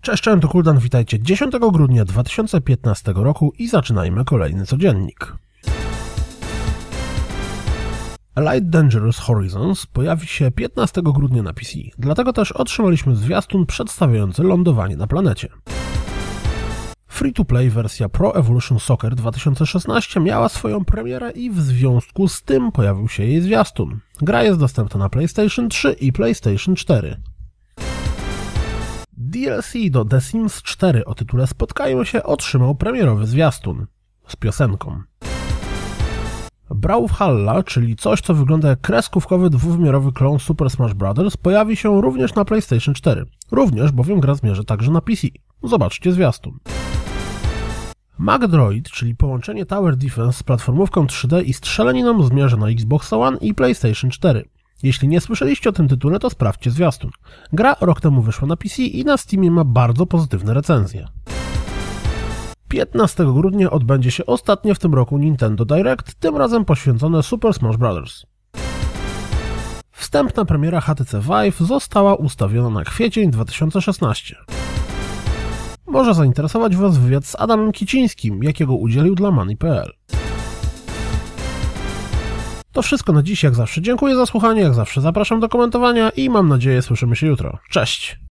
Cześć, cześć, to Kuldan, witajcie 10 grudnia 2015 roku i zaczynajmy kolejny codziennik. Light Dangerous Horizons pojawi się 15 grudnia na PC, dlatego też otrzymaliśmy zwiastun przedstawiający lądowanie na planecie. Free-to-play wersja Pro Evolution Soccer 2016 miała swoją premierę i w związku z tym pojawił się jej zwiastun. Gra jest dostępna na PlayStation 3 i PlayStation 4. DLC do The Sims 4 o tytule Spotkają się otrzymał premierowy zwiastun z piosenką. Brawlhalla, czyli coś co wygląda jak kreskówkowy dwuwymiarowy klon Super Smash Bros. pojawi się również na PlayStation 4. Również bowiem gra zmierzy także na PC. Zobaczcie zwiastun. MacDroid, czyli połączenie Tower Defense z platformówką 3D i strzelaniną zmierza na Xbox One i PlayStation 4. Jeśli nie słyszeliście o tym tytule, to sprawdźcie zwiastun. Gra rok temu wyszła na PC i na Steamie ma bardzo pozytywne recenzje. 15 grudnia odbędzie się ostatnie w tym roku Nintendo Direct, tym razem poświęcone Super Smash Bros. Wstępna premiera HTC Vive została ustawiona na kwiecień 2016. Może zainteresować Was wywiad z Adamem Kicińskim, jakiego udzielił dla Money.pl. To wszystko na dziś, jak zawsze. Dziękuję za słuchanie, jak zawsze zapraszam do komentowania i mam nadzieję słyszymy się jutro. Cześć!